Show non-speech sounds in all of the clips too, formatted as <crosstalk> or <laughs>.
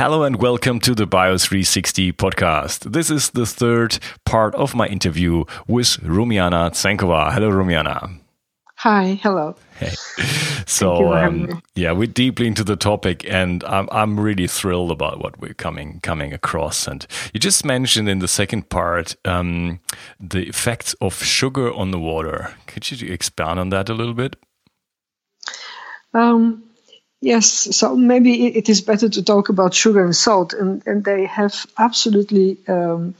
Hello and welcome to the Bio360 podcast. This is the third part of my interview with Rumiana Tsenkova. Hello, Rumiana. Hi, hello. Hey. So um, yeah, we're deeply into the topic, and I'm I'm really thrilled about what we're coming coming across. And you just mentioned in the second part um, the effects of sugar on the water. Could you expand on that a little bit? Um, Yes, so maybe it is better to talk about sugar and salt, and, and they have absolutely. Um,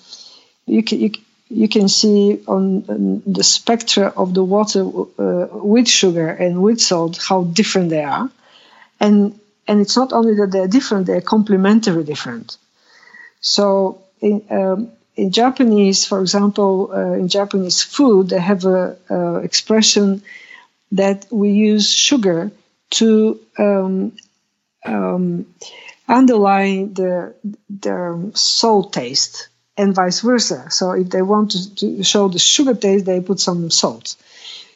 you can you, you can see on, the spectra of the water uh, with sugar and with salt how different they are, and and it's not only that they're different; they're complementary different. So in um, in Japanese, for example, uh, in Japanese food, they have a, a expression that we use sugar to um, um, underline the the salt taste and vice versa. So if they want to, to, show the sugar taste, they put some salt.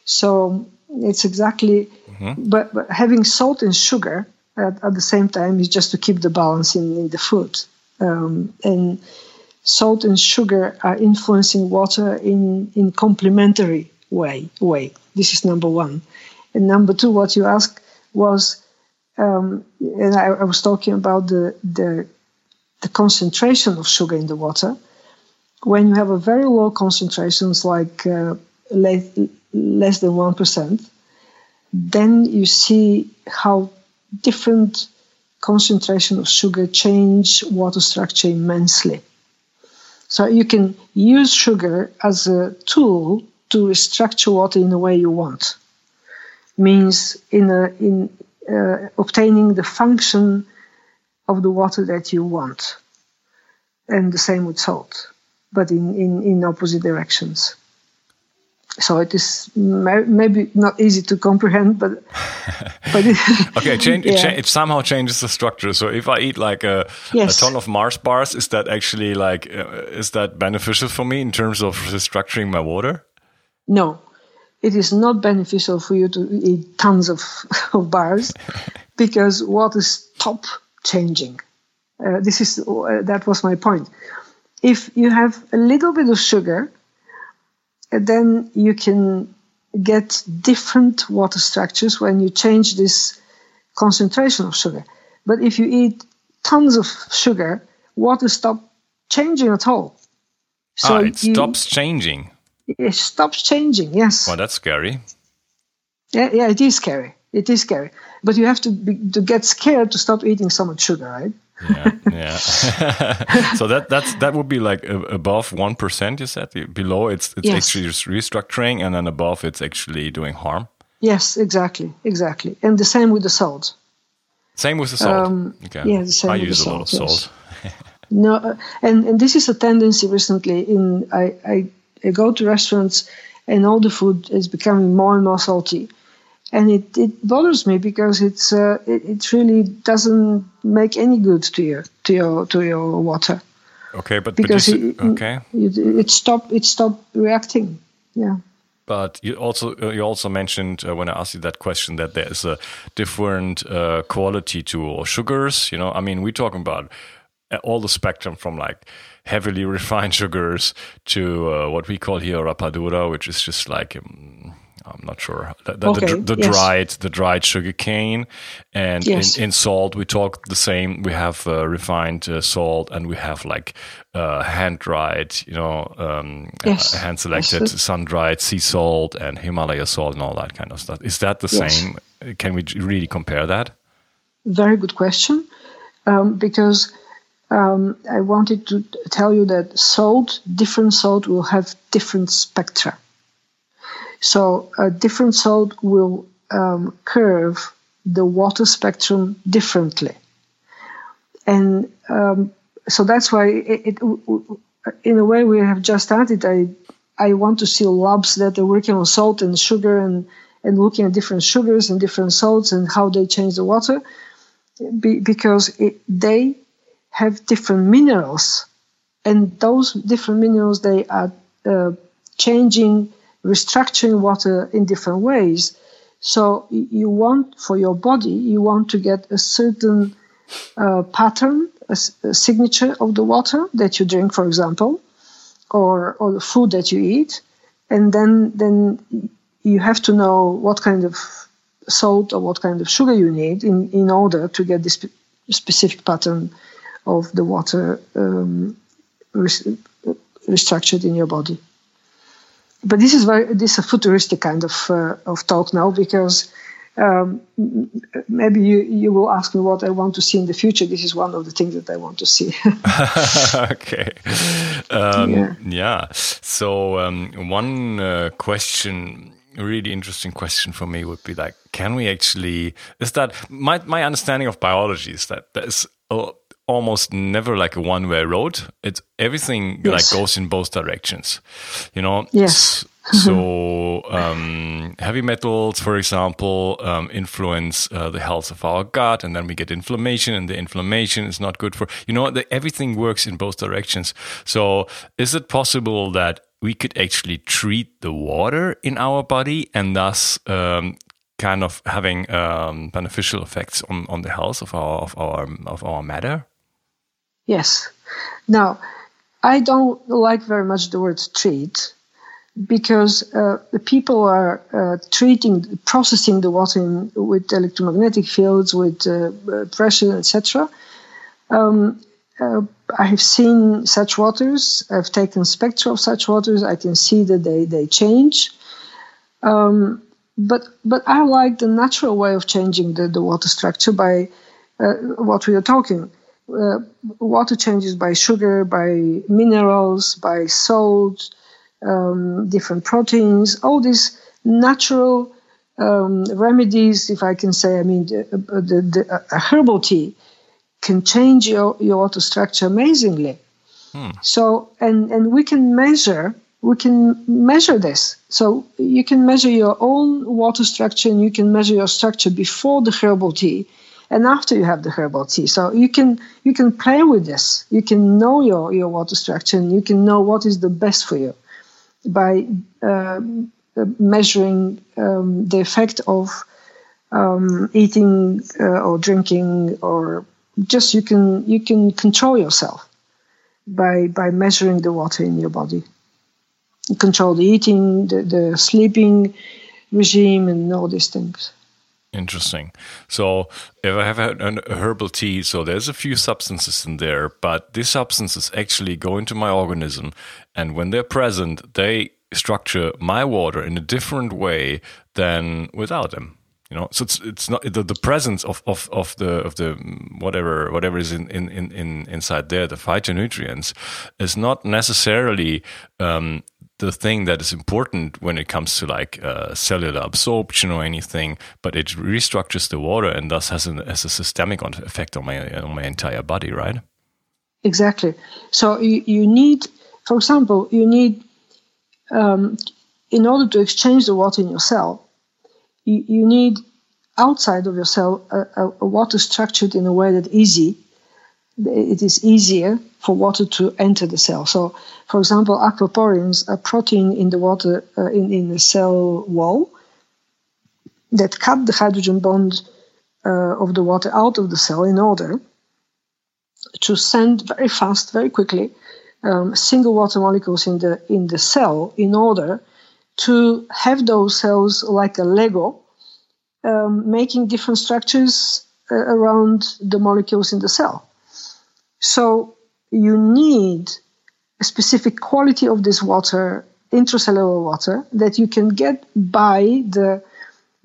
So it's exactly, mm-hmm. but, but, having salt and sugar at, at, the same time is just to keep the balance in, in the food. Um, and salt and sugar are influencing water in in complementary way way. This is number one. And number two, what you ask was, um, and I, I, was talking about the, the, the concentration of sugar in the water. When you have a very low concentrations, like uh, less, less than one percent, then you see how different concentration of sugar change water structure immensely. So you can use sugar as a tool to structure water in the way you want means in, a, in uh, obtaining the function of the water that you want. And the same with salt, but in, in, in opposite directions. So it is maybe not easy to comprehend, but <laughs> but <laughs> okay, change, <laughs> yeah. it, cha it, somehow changes the structure. So if I eat like a, yes. a ton of Mars bars, is that actually like uh, is that beneficial for me in terms of restructuring my water? No, it is not beneficial for you to eat tons of, <laughs> of bars because water stop changing. Uh, this is uh, that was my point. If you have a little bit of sugar, uh, then you can get different water structures when you change this concentration of sugar. But if you eat tons of sugar, water stop changing at all. So ah, it you, stops changing it stops changing. Yes. Well, that's scary. Yeah, yeah, it is scary. It is scary. But you have to be, to get scared to stop eating so much sugar, right? yeah, yeah. <laughs> so that that's that would be like above one percent. You said below it's it's yes. actually restructuring, and then above it's actually doing harm. Yes, exactly, exactly, and the same with the salt. Same with the salt. Um, okay. Yeah, the same. I use a lot of salt. <laughs> No, uh, and and this is a tendency recently. In I I I go to restaurants and all the food is becoming more and more salty. And it, it bothers me because it's uh, it, it really doesn't make any good to your to your to your water. Okay, but because but it, okay, it, it stop it stop reacting. Yeah. But you also uh, you also mentioned uh, when I asked you that question that there is a different uh, quality to sugars. You know, I mean, we're talking about all the spectrum from like heavily <laughs> refined sugars to uh, what we call here rapadura, which is just like um, I'm not sure the, the, okay, the, the yes. dried the dried sugar cane, and yes. in, in, salt we talk the same. We have uh, refined uh, salt, and we have like uh, hand dried, you know, um, yes. hand selected sun dried sea salt and Himalaya salt and all that kind of stuff. Is that the same? Can we really compare that? Very good question, um, because um, I wanted to tell you that salt, different salt will have different spectra. So a different salt will um, curve the water spectrum differently. And um, so that's why it, it, in a way we have just started. I, I want to see labs that are working on salt and sugar and, and looking at different sugars and different salts and how they change the water because it, they have different minerals, and those different minerals they are uh, changing, restructuring water in different ways. So you want for your body, you want to get a certain uh, pattern, a, a, signature of the water that you drink, for example, or or the food that you eat, and then then you have to know what kind of salt or what kind of sugar you need in, in order to get this specific pattern of the water um, restructured in your body. But this is very this is a futuristic kind of uh, of talk now because um, maybe you, you will ask me what I want to see in the future. This is one of the things that I want to see. <laughs> okay. Um, yeah. yeah. So, um, one uh, question, a really interesting question for me would be like, can we actually, is that my, my understanding of biology is that there's almost never like a one way road. It's everything yes. like goes in both directions, you know? Yes. so um, heavy metals, for example, um, influence uh, the health of our gut, and then we get inflammation, and the inflammation is not good for you know. The, everything works in both directions. So, is it possible that we could actually treat the water in our body and thus um, kind of having um, beneficial effects on, on the health of our of our of our matter? Yes. Now, I don't like very much the word treat because uh, the people are uh, treating, processing the water with electromagnetic fields, with uh pressure, etc. Um, uh, I have seen such waters. I've taken spectra of such waters. I can see that they they change. Um, but but I like the natural way of changing the, the water structure by uh, what we are talking uh, water changes by sugar, by minerals, by salt, um, different proteins, all these natural um, remedies, if I can say, I mean, the, the, the a herbal tea can change your, your water structure amazingly. Hmm. So, and, and we can measure, we can measure this. So you can measure your own water structure and you can measure your structure before the herbal tea and after you have the herbal tea. So you can you can play with this. You can know your your water structure and you can know what is the best for you by uh, measuring um, the effect of um, eating uh, or drinking or just you can you can control yourself by by measuring the water in your body. You control the eating, the, the sleeping regime, and all these things. Interesting. So, if I have a, a, herbal tea, so there's a few substances in there, but these substances actually go into my organism, and when they're present, they structure my water in a different way than without them. You know, so it's it's not the, the presence of, of, of the of the whatever whatever is in, in, in inside there, the phytonutrients, is not necessarily um, the thing that is important when it comes to like uh, cellular absorption or anything, but it restructures the water and thus has, an, has a systemic effect on my on my entire body, right? Exactly. So you, you need, for example, you need um, in order to exchange the water in your cell, you, you need outside of your cell a, a, water structured in a way that easy it is easier for water to enter the cell. So, for example, aquaporins, are protein in the water uh, in, in the cell wall that cut the hydrogen bond uh, of the water out of the cell in order to send very fast, very quickly, um, single water molecules in the in the cell in order to have those cells like a Lego, um, making different structures uh, around the molecules in the cell. So you need a specific quality of this water, intracellular water, that you can get by the,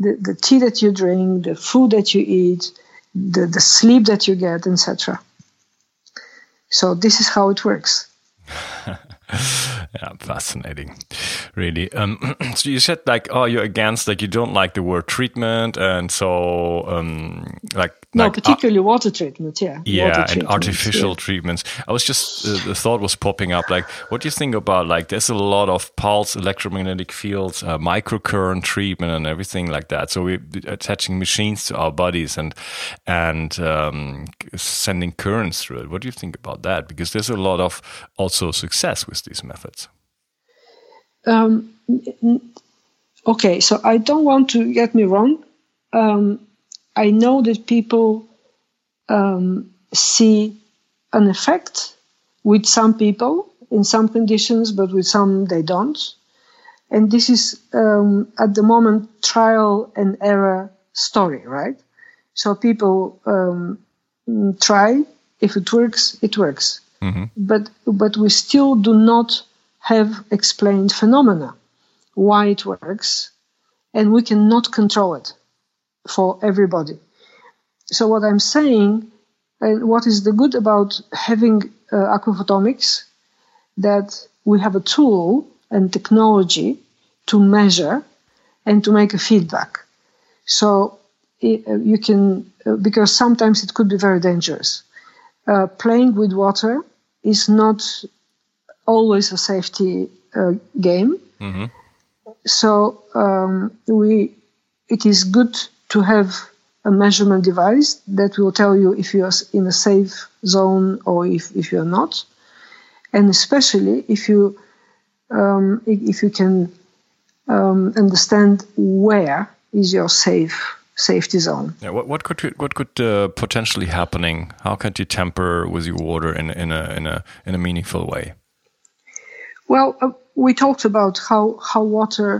the, the tea that you drink, the food that you eat, the, the sleep that you get, etc. So this is how it works. <laughs> yeah, fascinating, really. Um, <clears throat> so you said like, oh, you're against, like, you don't like the word treatment, and so, um, like, no, like, particularly uh, water treatment, yeah. Yeah, and artificial yeah. treatments. I was just uh, the thought was popping up, like, what do you think about like? There's a lot of pulse electromagnetic fields, uh, microcurrent treatment, and everything like that. So we're attaching machines to our bodies and and um, sending currents through it. What do you think about that? Because there's a lot of also success with these methods. Um, okay, so I don't want to get me wrong. Um, I know that people um, see an effect with some people in some conditions, but with some they don't. And this is um, at the moment trial and error story, right? So people um, try. If it works, it works. Mm-hmm. But but we still do not have explained phenomena why it works, and we cannot control it for everybody. So what I'm saying, and what is the good about having uh, aquaphotomics, that we have a tool and technology to measure and to make a feedback. So uh, you can, uh, because sometimes it could be very dangerous. Uh, playing with water is not always a safety uh, game. Mm-hmm. So um, we, it is good to have a measurement device that will tell you if you are in a safe zone or if, if you are not, and especially if you um, if you can um, understand where is your safe safety zone. Yeah, what, what could what could uh, potentially happening? How can you tamper with your water in in a in a in a meaningful way? Well, uh, we talked about how how water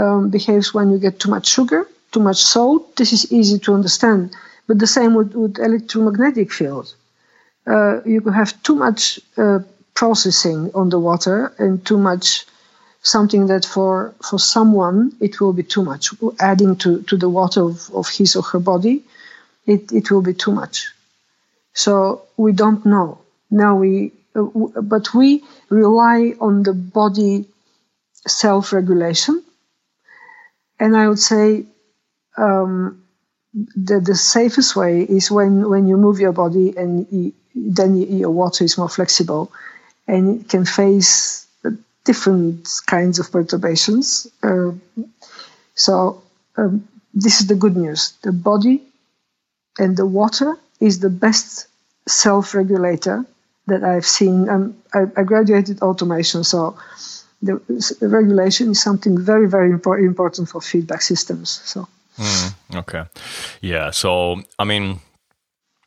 um, behaves when you get too much sugar, too much salt. This is easy to understand, but the same with, with electromagnetic field. Uh, you could have too much uh, processing on the water and too much something that for for someone it will be too much adding to, to the water of, of his or her body it, it will be too much so we don't know now we uh, w- but we rely on the body self-regulation and i would say um, the, the safest way is when, when you move your body and you, then your water is more flexible and it can face different kinds of perturbations. Uh, so um, this is the good news. The body and the water is the best self-regulator that I've seen. Um, I, I, graduated automation, so the, the, regulation is something very, very impor- important for feedback systems. So. Mm, okay, yeah. So I mean,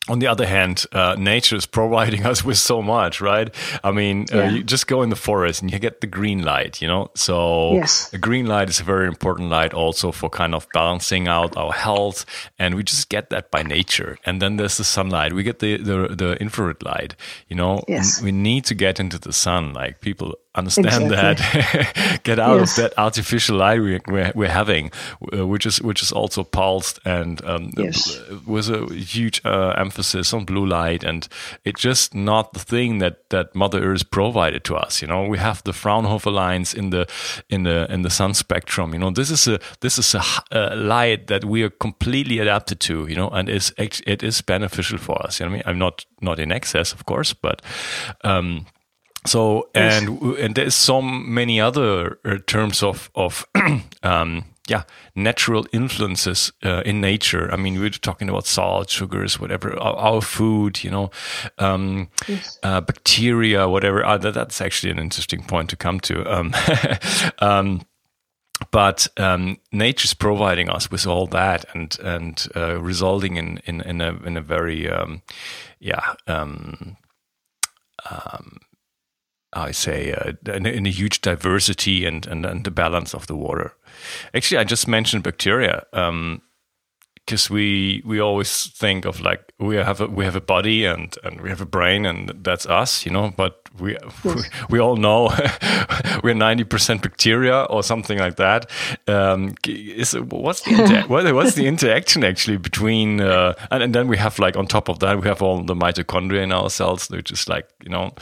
on the other hand, uh, nature is providing <laughs> us with so much, right? I mean, uh, yeah. uh, you just go in the forest and you get the green light, you know? So yes. the green light is a very important light also for kind of balancing out our health. And we just get that by nature. And then there's the sunlight. We get the, the, the infrared light, you know? Yes. We need to get into the sun. Like people understand exactly. that <laughs> get out yes. of that artificial light we, we're, we're having uh, which is which is also pulsed and um, yes. was a huge uh, emphasis on blue light and it's just not the thing that that mother earth provided to us you know? We have the fraunhofer lines in the in the in the sun spectrum you know? This is a this is a, a light that we are completely adapted to you know? And is it is beneficial for us you know I mean? I'm not not in excess of course but um, so and and there's so many other uh, terms of of <clears throat> um, yeah natural influences uh, in nature. I mean, we are talking about salt, sugars, whatever, our, our food, you know, um, yes. uh, bacteria, whatever. Uh, that, that's actually an interesting point to come to. Um, <laughs> um, but um, nature's providing us with all that and and uh, resulting in, in in a in a very um, yeah um, um, I say, uh, in, a huge diversity and, and, and the balance of the water. Actually, I just mentioned bacteria. Um, because we we always think of like we have a we have a body and and we have a brain and that's us you know but we we, we, all know <laughs> we're 90% bacteria or something like that. Um, is what's the inter- <laughs> what's the interaction actually between uh, and, and, then we have like on top of that we have all the mitochondria in our cells which is like you know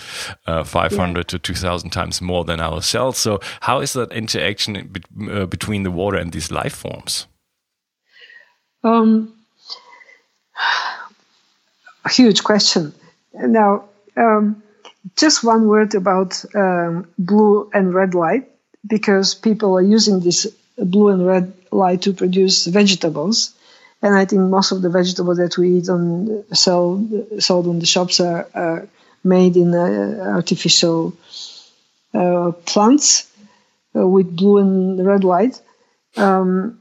uh, 500 yeah. to 2000 times more than our cells. So how is that interaction be- uh, between the water and these life forms um, <sighs> huge question. Now, um, just one word about um, blue and red light, because people are using this blue and red light to produce vegetables. And I think most of the vegetables that we eat on sell sold on the shops are, are made in uh, artificial uh, plants uh, with blue and red light. Um,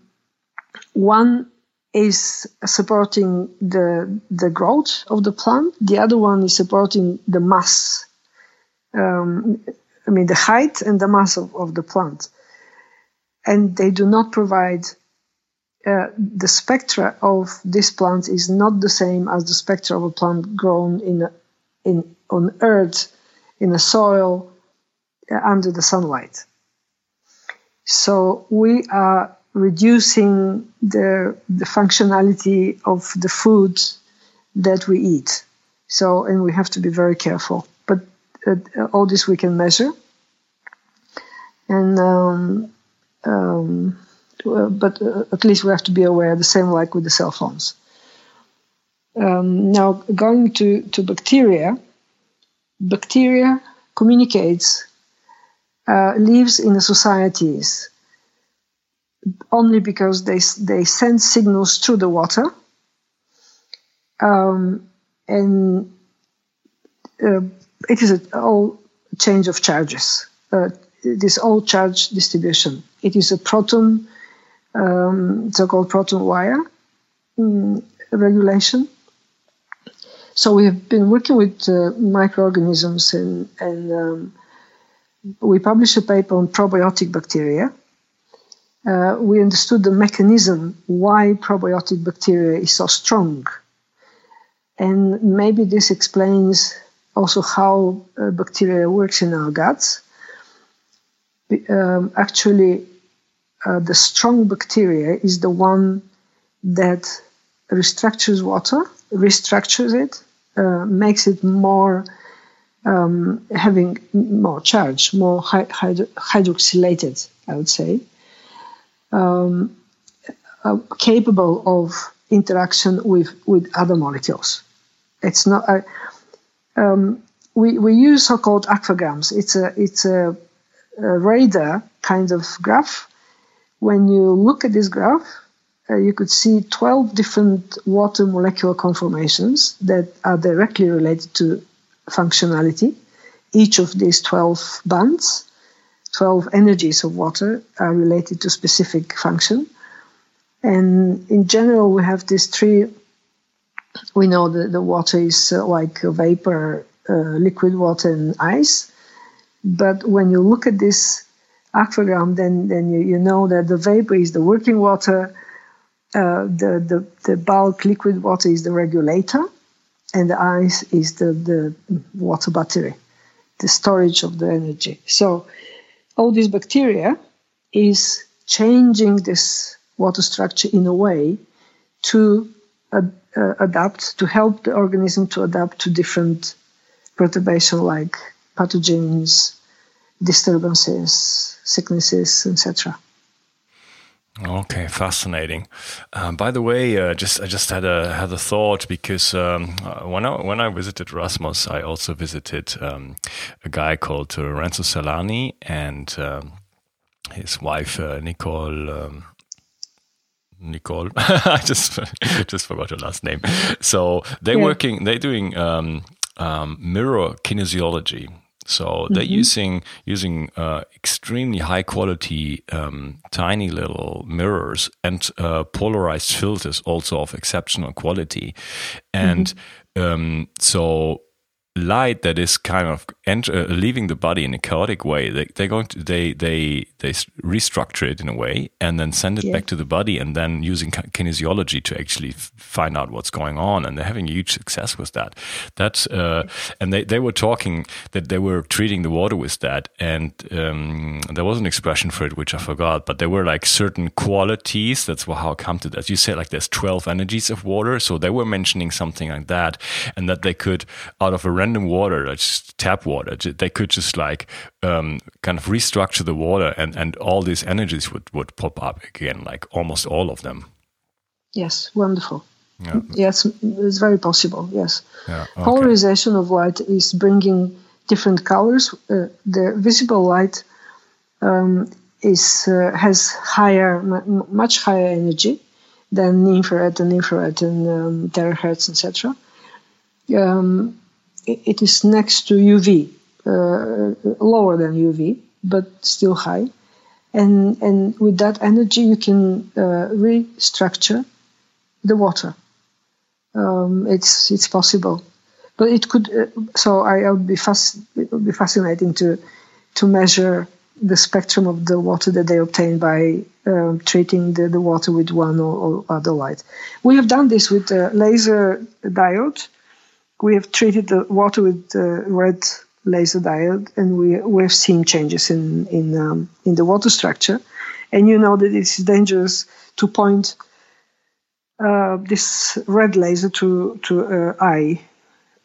one is supporting the the growth of the plant. The other one is supporting the mass. Um, I mean, the height and the mass of, of the plant. And they do not provide uh, the spectra of this plant is not the same as the spectra of a plant grown in in on earth in a soil uh, under the sunlight. So we are reducing the the functionality of the food that we eat. So and we have to be very careful. But uh, all this we can measure. And um, um, uh, but uh, at least we have to be aware, the same like with the cell phones. Um, now, going to, to bacteria, bacteria communicates, uh, lives in the societies only because they, they send signals through the water. Um, and uh, it is a all change of charges. Uh, it is all charge distribution. It is a proton um, so-called proton wire um, regulation. So we have been working with uh, microorganisms and, and um, we published a paper on probiotic bacteria. Uh, we understood the mechanism why probiotic bacteria is so strong. And maybe this explains also how uh, bacteria works in our guts. Um, actually, uh, the strong bacteria is the one that restructures water, restructures it, uh, makes it more um, having more charge, more hydro- hydroxylated, I would say, um, uh, capable of interaction with, with other molecules. It's not. Uh, um, we, we use so-called aquagrams. It's a it's a, a radar kind of graph when you look at this graph, uh, you could see 12 different water molecular conformations that are directly related to functionality. Each of these 12 bands, 12 energies of water, are related to specific function. And in general, we have these three. We know that the water is uh, like vapor, uh, liquid water, and ice. But when you look at this aquagram, then then you, you know that the vapor is the working water, uh, the, the the bulk liquid water is the regulator, and the ice is the the water battery, the storage of the energy. So all these bacteria is changing this water structure in a way to uh, uh, adapt to help the organism to adapt to different perturbation like pathogens disturbances, sicknesses, etc. Okay, fascinating. Um, by the way, uh, just I just had a had a thought because um, uh, when I when I visited Rasmus, I also visited um, a guy called uh, Renzo Celani and um, his wife uh, Nicole. Um, Nicole, <laughs> I just <laughs> just forgot her last name. So they're yeah. working. They're doing um, mirror kinesiology. So they're mm-hmm. using using uh, extremely high quality, um, tiny little mirrors and uh, polarized filters, also of exceptional quality, and mm-hmm. um, so light that is kind of enter, uh, leaving the body in a chaotic way. They, they're going to they they they restructure it in a way and then send it yeah. back to the body, and then using kinesiology to actually find out what's going on. And they're having huge success with that. That's uh, and they they were talking that they were treating the water with that, and um, there was an expression for it which I forgot, but there were like certain qualities. That's how I come to that. You said like there's twelve energies of water, so they were mentioning something like that, and that they could out of a random water, like just tap water, they could just like um, kind of restructure the water and, and all these energies would, would pop up again, like almost all of them. Yes, wonderful. Yeah. Yes, it's very possible. Yes. Yeah, okay. Polarization of light is bringing different colors. Uh, the visible light um, is uh, has higher, much higher energy than infrared and infrared and um, terahertz, etc. Um, it is next to UV, uh, lower than UV, but still high. And, and with that energy, you can uh, restructure the water. Um, it's it's possible, but it could. Uh, so I, I, would be fast. It would be fascinating to to measure the spectrum of the water that they obtain by um, treating the, the water with one or, or, other light. We have done this with a laser diode. We have treated the water with red laser diode, and we we have seen changes in in um, in the water structure. And you know that it's dangerous to point uh, this red laser to to uh, eye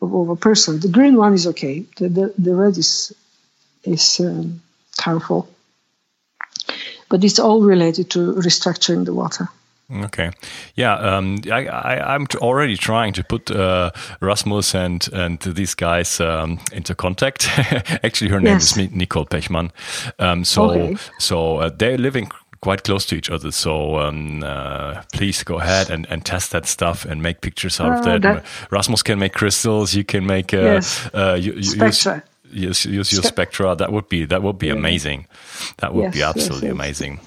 of, of, a person. The green one is okay. The the, the red is is um, harmful. But it's all related to restructuring the water. Okay, yeah, um, I, I, am already trying to put uh, Rasmus and and these guys um, into contact. <laughs> Actually, her name yes. is Nicole Pechmann. Um, so okay. so uh, they're living quite close to each other. So um, uh, please go ahead and, and test that stuff and make pictures out of uh, that. that. Rasmus can make crystals. You can make uh, yes. Uh, you, spectra. Use, use, use your spectra. That would be that would be yeah. amazing. That would yes, be absolutely yes, amazing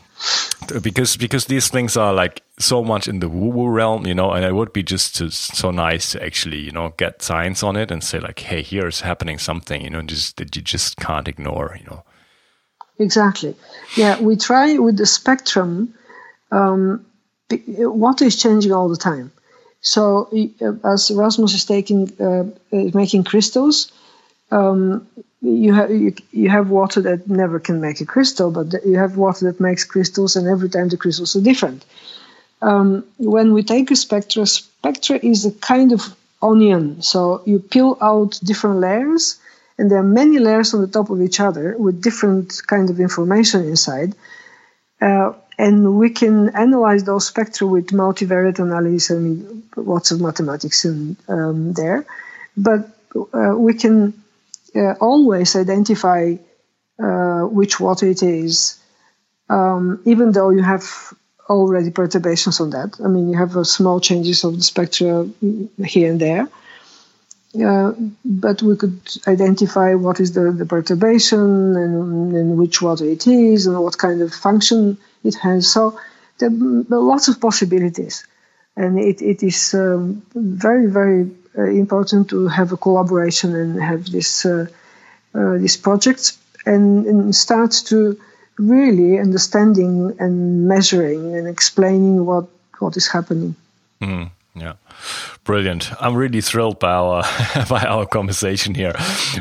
because because these things are like so much in the woo woo realm, you know, and it would be just to, so nice to actually you know get science on it and say like, hey, here's happening something, you know, just that you just can't ignore, you know. Exactly. Yeah, we try with the spectrum. Um, water is changing all the time. So as Rasmus is taking uh, making crystals, um, you have you, you, have water that never can make a crystal, but you have water that makes crystals, and every time the crystals are different. Um, when we take a spectra, spectra is a kind of onion. So you peel out different layers, and there are many layers on the top of each other with different kind of information inside. Uh, and we can analyze those spectra with multivariate analysis and lots of mathematics in um, there. But uh, we can uh, always identify uh, which water it is, um, even though you have already perturbations on that. I mean, you have uh, small changes of the spectra here and there. Uh, but we could identify what is the, the perturbation and, and, which water it is and what kind of function it has. So there, are lots of possibilities. And it, it is um, very, very important to have a collaboration and have this uh, uh, this project and, and start to really understanding and measuring and explaining what what is happening. Mm, yeah. Brilliant. I'm really thrilled by our <laughs> by our conversation here.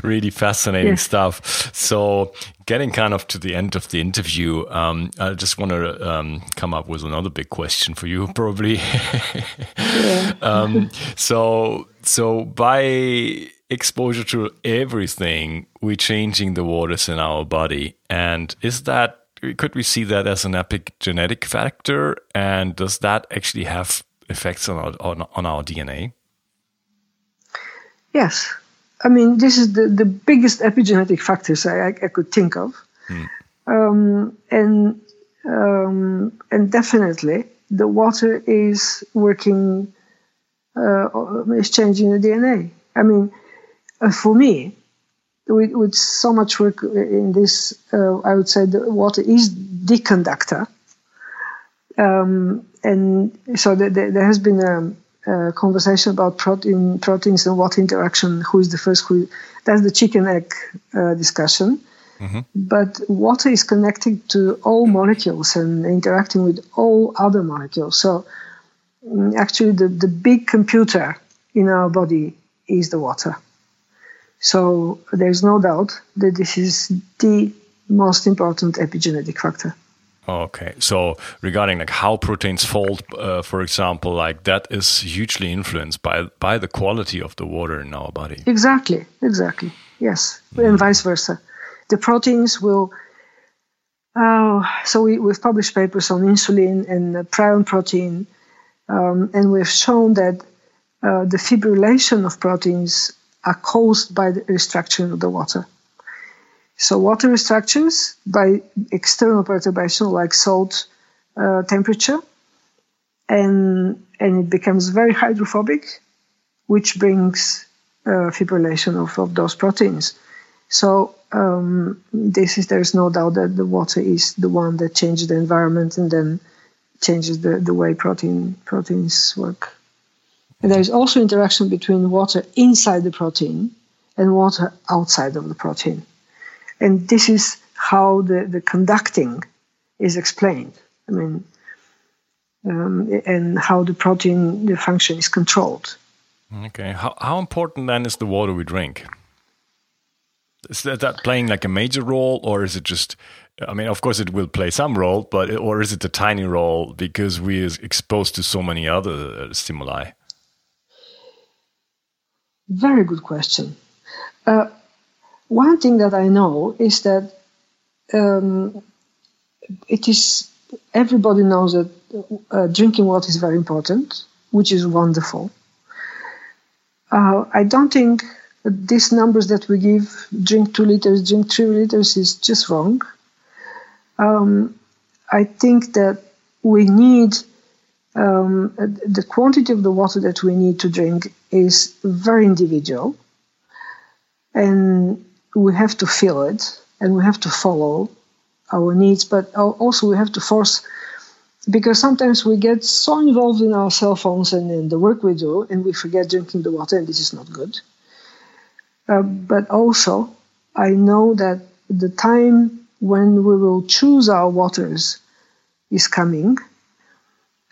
Really fascinating yes. stuff. So, getting kind of to the end of the interview, um, I just want to um, come up with another big question for you, <laughs> probably. yeah. um, so, so by exposure to everything, we're changing the waters in our body, and is that could we see that as an epigenetic factor? And does that actually have effects on our, on, on our DNA? Yes. I mean, this is the, the biggest epigenetic factors I, I, I could think of. Hmm. Um, and, um, and definitely the water is working, uh, is changing the DNA. I mean, uh, for me, with, with, so much work in this, uh, I would say the water is the conductor. Um, and so the, the, there has been a, a, conversation about protein, proteins and water interaction. Who is the first? Who? That's the chicken egg uh, discussion. Mm-hmm. But water is connected to all molecules and interacting with all other molecules. So mm, actually, the, the big computer in our body is the water. So there's no doubt that this is the most important epigenetic factor. Okay, so regarding like how proteins fold, uh, for example, like that is hugely influenced by by the quality of the water in our body. Exactly, exactly. Yes, mm. and vice versa. The proteins will. Uh, so we, we've published papers on insulin and uh, prion protein, um, and we've shown that uh, the fibrillation of proteins are caused by the restructuring of the water. So water restructures by external perturbation like salt uh, temperature, and and it becomes very hydrophobic, which brings uh, fibrillation of, of those proteins. So um, this is there is no doubt that the water is the one that changes the environment and then changes the, the way protein proteins work. And there is also interaction between water inside the protein and water outside of the protein. And this is how the, the conducting is explained. I mean, um, and how the protein, the function is controlled. Okay. How, how important then is the water we drink? Is that, that playing like a major role, or is it just? I mean, of course, it will play some role, but or is it a tiny role because we are exposed to so many other uh, stimuli? Very good question. Uh, one thing that I know is that um, it is everybody knows that uh, drinking water is very important, which is wonderful. Uh, I don't think these numbers that we give, drink two liters, drink three liters, is just wrong. Um, I think that we need um, the quantity of the water that we need to drink is very individual, and we have to feel it, and we have to follow our needs, but also we have to force because sometimes we get so involved in our cell phones and in the work we do, and we forget drinking the water, and this is not good. Uh, but also, I know that the time when we will choose our waters is coming.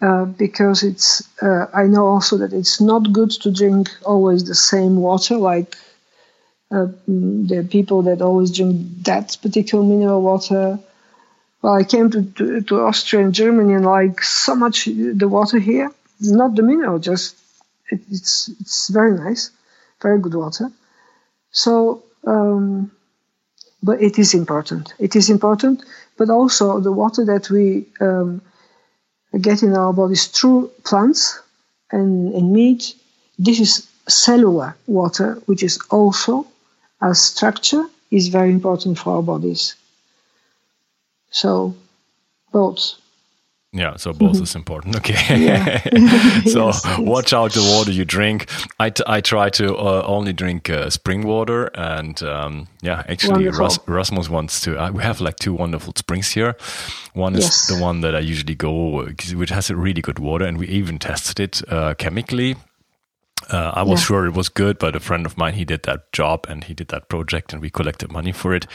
Uh, because it's, uh, I know also that it's not good to drink always the same water. Like uh, mm, there are people that always drink that particular mineral water. Well, I came to, to, to Austria and Germany and like so much the water here, not the mineral, just it, it's it's very nice, very good water. So, um, but it is important. It is important, but also the water that we um, get in our bodies through plants and, and meat. This is cellular water, which is also as structure is very important for our bodies. So, both. Yeah, so both mm-hmm. is important. <laughs> Okay. Yeah. <laughs> so yes, watch out the water you drink. I, t- I try to uh, only drink uh, spring water. And um, yeah, actually, Ras- Rasmus wants to. Uh, we have like two wonderful springs here. One is yes. the one that I usually go, which has a really good water. And we even tested it uh, chemically uh, I was yeah. sure it was good, but a friend of mine he did that job and he did that project, and we collected money for it.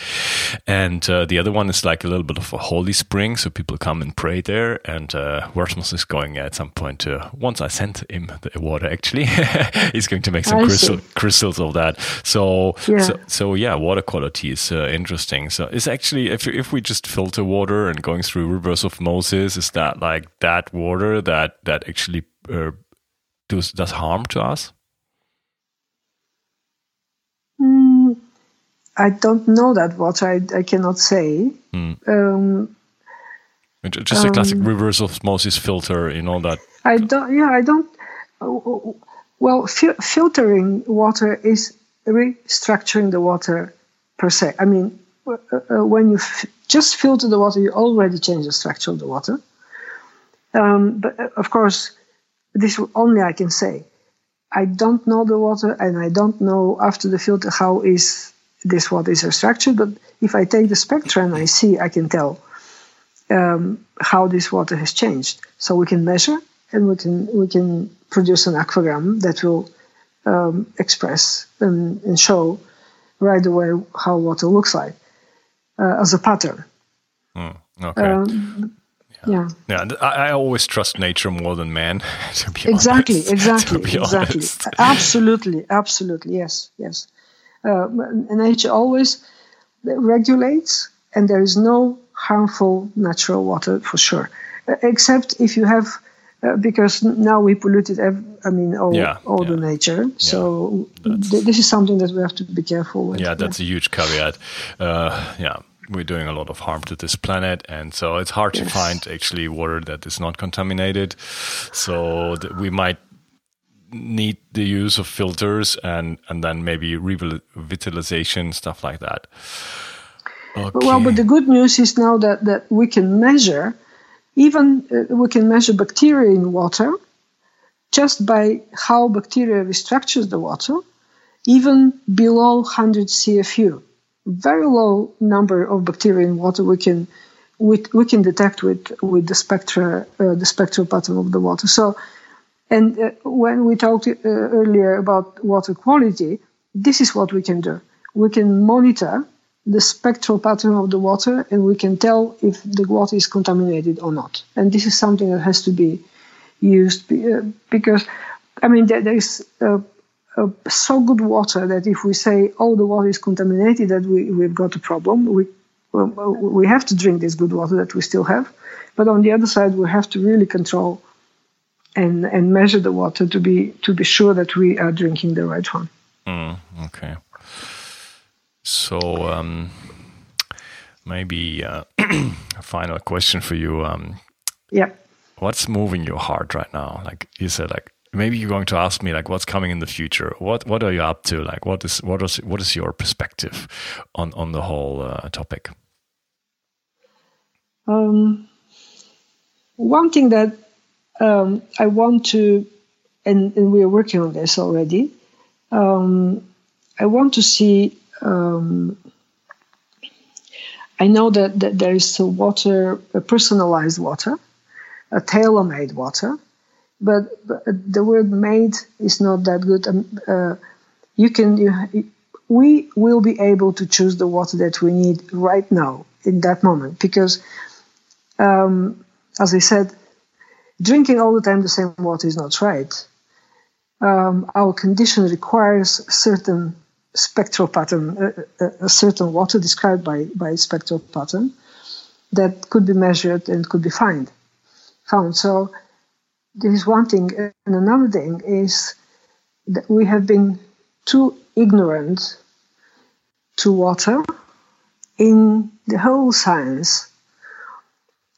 And uh, the other one is like a little bit of a holy spring, so people come and pray there. And uh, Rasmus is going at some point to once I sent him the water. Actually, <laughs> he's going to make some crystal, crystals of that. So, yeah. so, so yeah, water quality is uh, interesting. So it's actually if if we just filter water and going through reverse osmosis, is that like that water that that actually uh, does does harm to us? Mm, I don't know that what I, I cannot say. Mm. Um, just a classic um, reverse osmosis filter, you know that. I don't. Yeah, I don't. Well, fi- filtering water is restructuring the water per se. I mean, uh, uh, when you f- just filter the water, you already change the structure of the water. Um, but uh, of course, this only I can say. I don't know the water, and I don't know after the filter how is this water is structured. But if I take the spectra and I see, I can tell um, how this water has changed. So we can measure, and we can we can produce an aquagram that will um, express and, and, show right away how water looks like uh, as a pattern. Mm, okay. Um, yeah. Yeah. I, I, always trust nature more than man. <laughs> <laughs> exactly. Honest, exactly. Exactly. absolutely. Absolutely. Yes. Yes. Uh, nature always regulates, and there is no harmful natural water for sure, uh, except if you have. Uh, because now we polluted, ev- I mean, all, yeah, all yeah. the nature. So th- this is something that we have to be careful with. Yeah, that's a huge caveat. Uh, yeah, we're doing a lot of harm to this planet and so it's hard yes. to find actually water that is not contaminated so we might need the use of filters and and then maybe revitalization stuff like that okay. well but the good news is now that that we can measure even uh, we can measure bacteria in water just by how bacteria restructures the water even below 100 cfu very low number of bacteria in water we can we, we can detect with with the spectra uh, the spectral pattern of the water. So, and uh, when we talked uh, earlier about water quality, this is what we can do. We can monitor the spectral pattern of the water, and we can tell if the water is contaminated or not. And this is something that has to be used uh, because, I mean, there, there is. Uh, so good water that if we say, "Oh, the water is contaminated," that we we've got a problem. We we have to drink this good water that we still have, but on the other side, we have to really control and and measure the water to be to be sure that we are drinking the right one. Mm, okay. So um, maybe uh, <clears throat> a final question for you. Um, yeah. What's moving your heart right now? Like you said, like maybe you're going to ask me like what's coming in the future what what are you up to like what is what is what is your perspective on on the whole uh, topic um, one thing that um, I want to, and, and, we are working on this already. Um, I want to see. Um, I know that, that there is a water, a personalized water, a tailor-made water, but, but the word "made" is not that good. Um, uh, you can, you, we will be able to choose the water that we need right now in that moment because um, as I said, drinking all the time the same water is not right. Um, our condition requires certain spectral pattern, a, uh, a, uh, a, certain water described by, by spectral pattern that could be measured and could be find, found. So this is one thing. And another thing is that we have been too ignorant to water in the whole science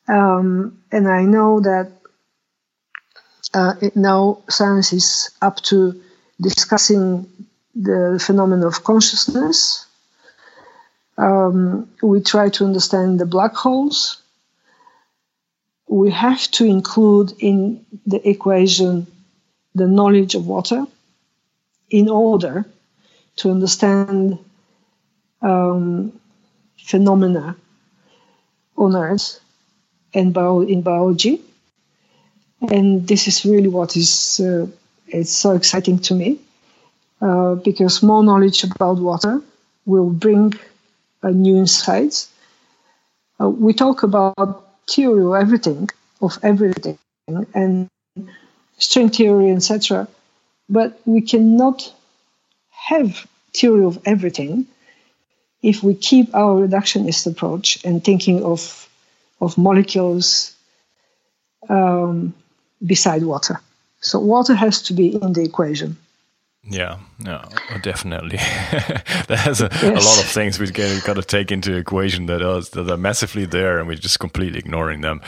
um, and I know that uh, now science is up to discussing the phenomenon of consciousness. Um, we try to understand the black holes. We have to include in the equation the knowledge of water in order to understand um, phenomena on Earth and bio, in biology. And this is really what is uh, it's so exciting to me uh, because more knowledge about water will bring uh, new insights. Uh, we talk about theory of everything, of everything, and string theory, etc. But we cannot have theory of everything if we keep our reductionist approach and thinking of of molecules um, beside water. So water has to be in the equation. Yeah, yeah, definitely. <laughs> There's a, yes. a, lot of things we have got to take into equation that are, that are massively there, and we're just completely ignoring them.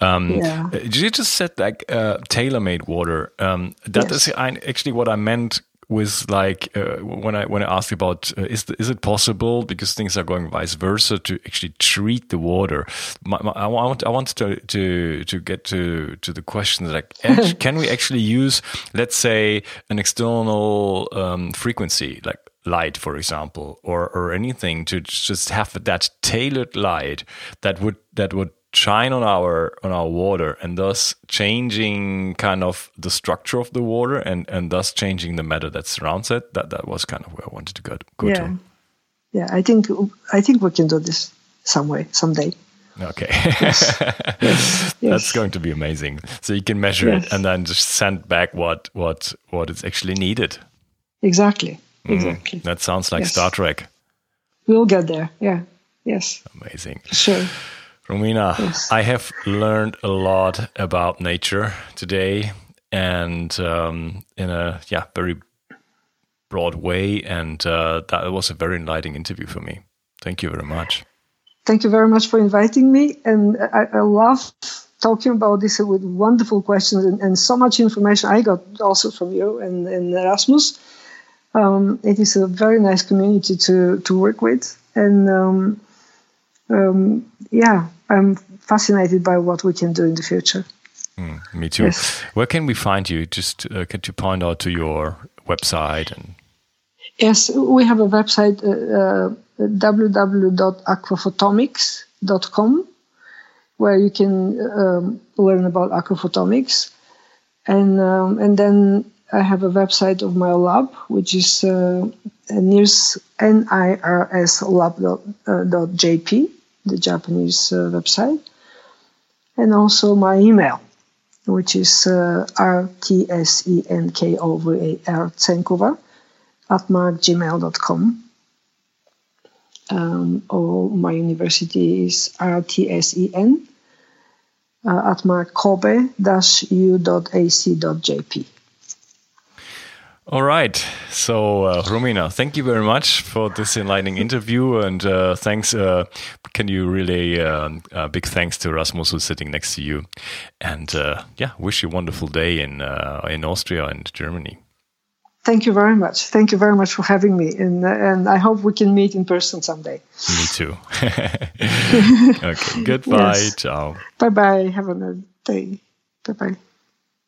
Um, yeah. You just said like uh, tailor-made water. Um, that yes. is actually what I meant with like uh, when I when I asked about uh, is the, is it possible because things are going vice versa to actually treat the water. My, my, I want I want to to to get to to the question like <laughs> can we actually use let's say an external um, frequency like light for example or or anything to just have that tailored light that would that would shine on our on our water and thus changing kind of the structure of the water and and thus changing the matter that surrounds it. That that was kind of where i wanted to go, go yeah. to. Yeah. I think i think we can do this some way someday. Okay. Yes. <laughs> yes. that's going to be amazing. So you can measure it and then just send back what what what is actually needed. Exactly. Mm. exactly. That sounds like star trek. We'll get there. Yeah. Yes. Amazing. Sure Romina, yes. I have learned a lot about nature today, and um, in a yeah very broad way, and uh, that was a very enlightening interview for me. Thank you very much. Thank you very much for inviting me, and I, I love talking about this with wonderful questions and, and, so much information I got also from you and, and Rasmus. Um, it is a very nice community to to work with, and um, um, yeah, I'm fascinated by what we can do in the future. Mm, me too. Yes. Where can we find you? Just uh, could you point out to your website and? Yes, we have a website uh, uh, www.aquaphotomics.com, where you can um, learn about aquaphotomics. And, um, and then I have a website of my lab, which is uh, NIRS, nirslab.jp, uh, the Japanese uh, website. And also my email, which is uh, rtsenkovar, Tsenkova, at markgmail.com. Um, or my university is rtsen uh, at markobe-u.ac.jp. All right. So, uh, Romina, thank you very much for this enlightening interview. And uh, thanks. Uh, can you relay um, big thanks to Rasmus, who's sitting next to you? And uh, yeah, wish you a wonderful day in, uh, in Austria and Germany. Thank you very much. Thank you very much for having me. And, and I hope we can meet in person someday. Me too. <laughs> <laughs> okay. Goodbye. Yes. Ciao. Bye bye. Have a nice day. Bye bye.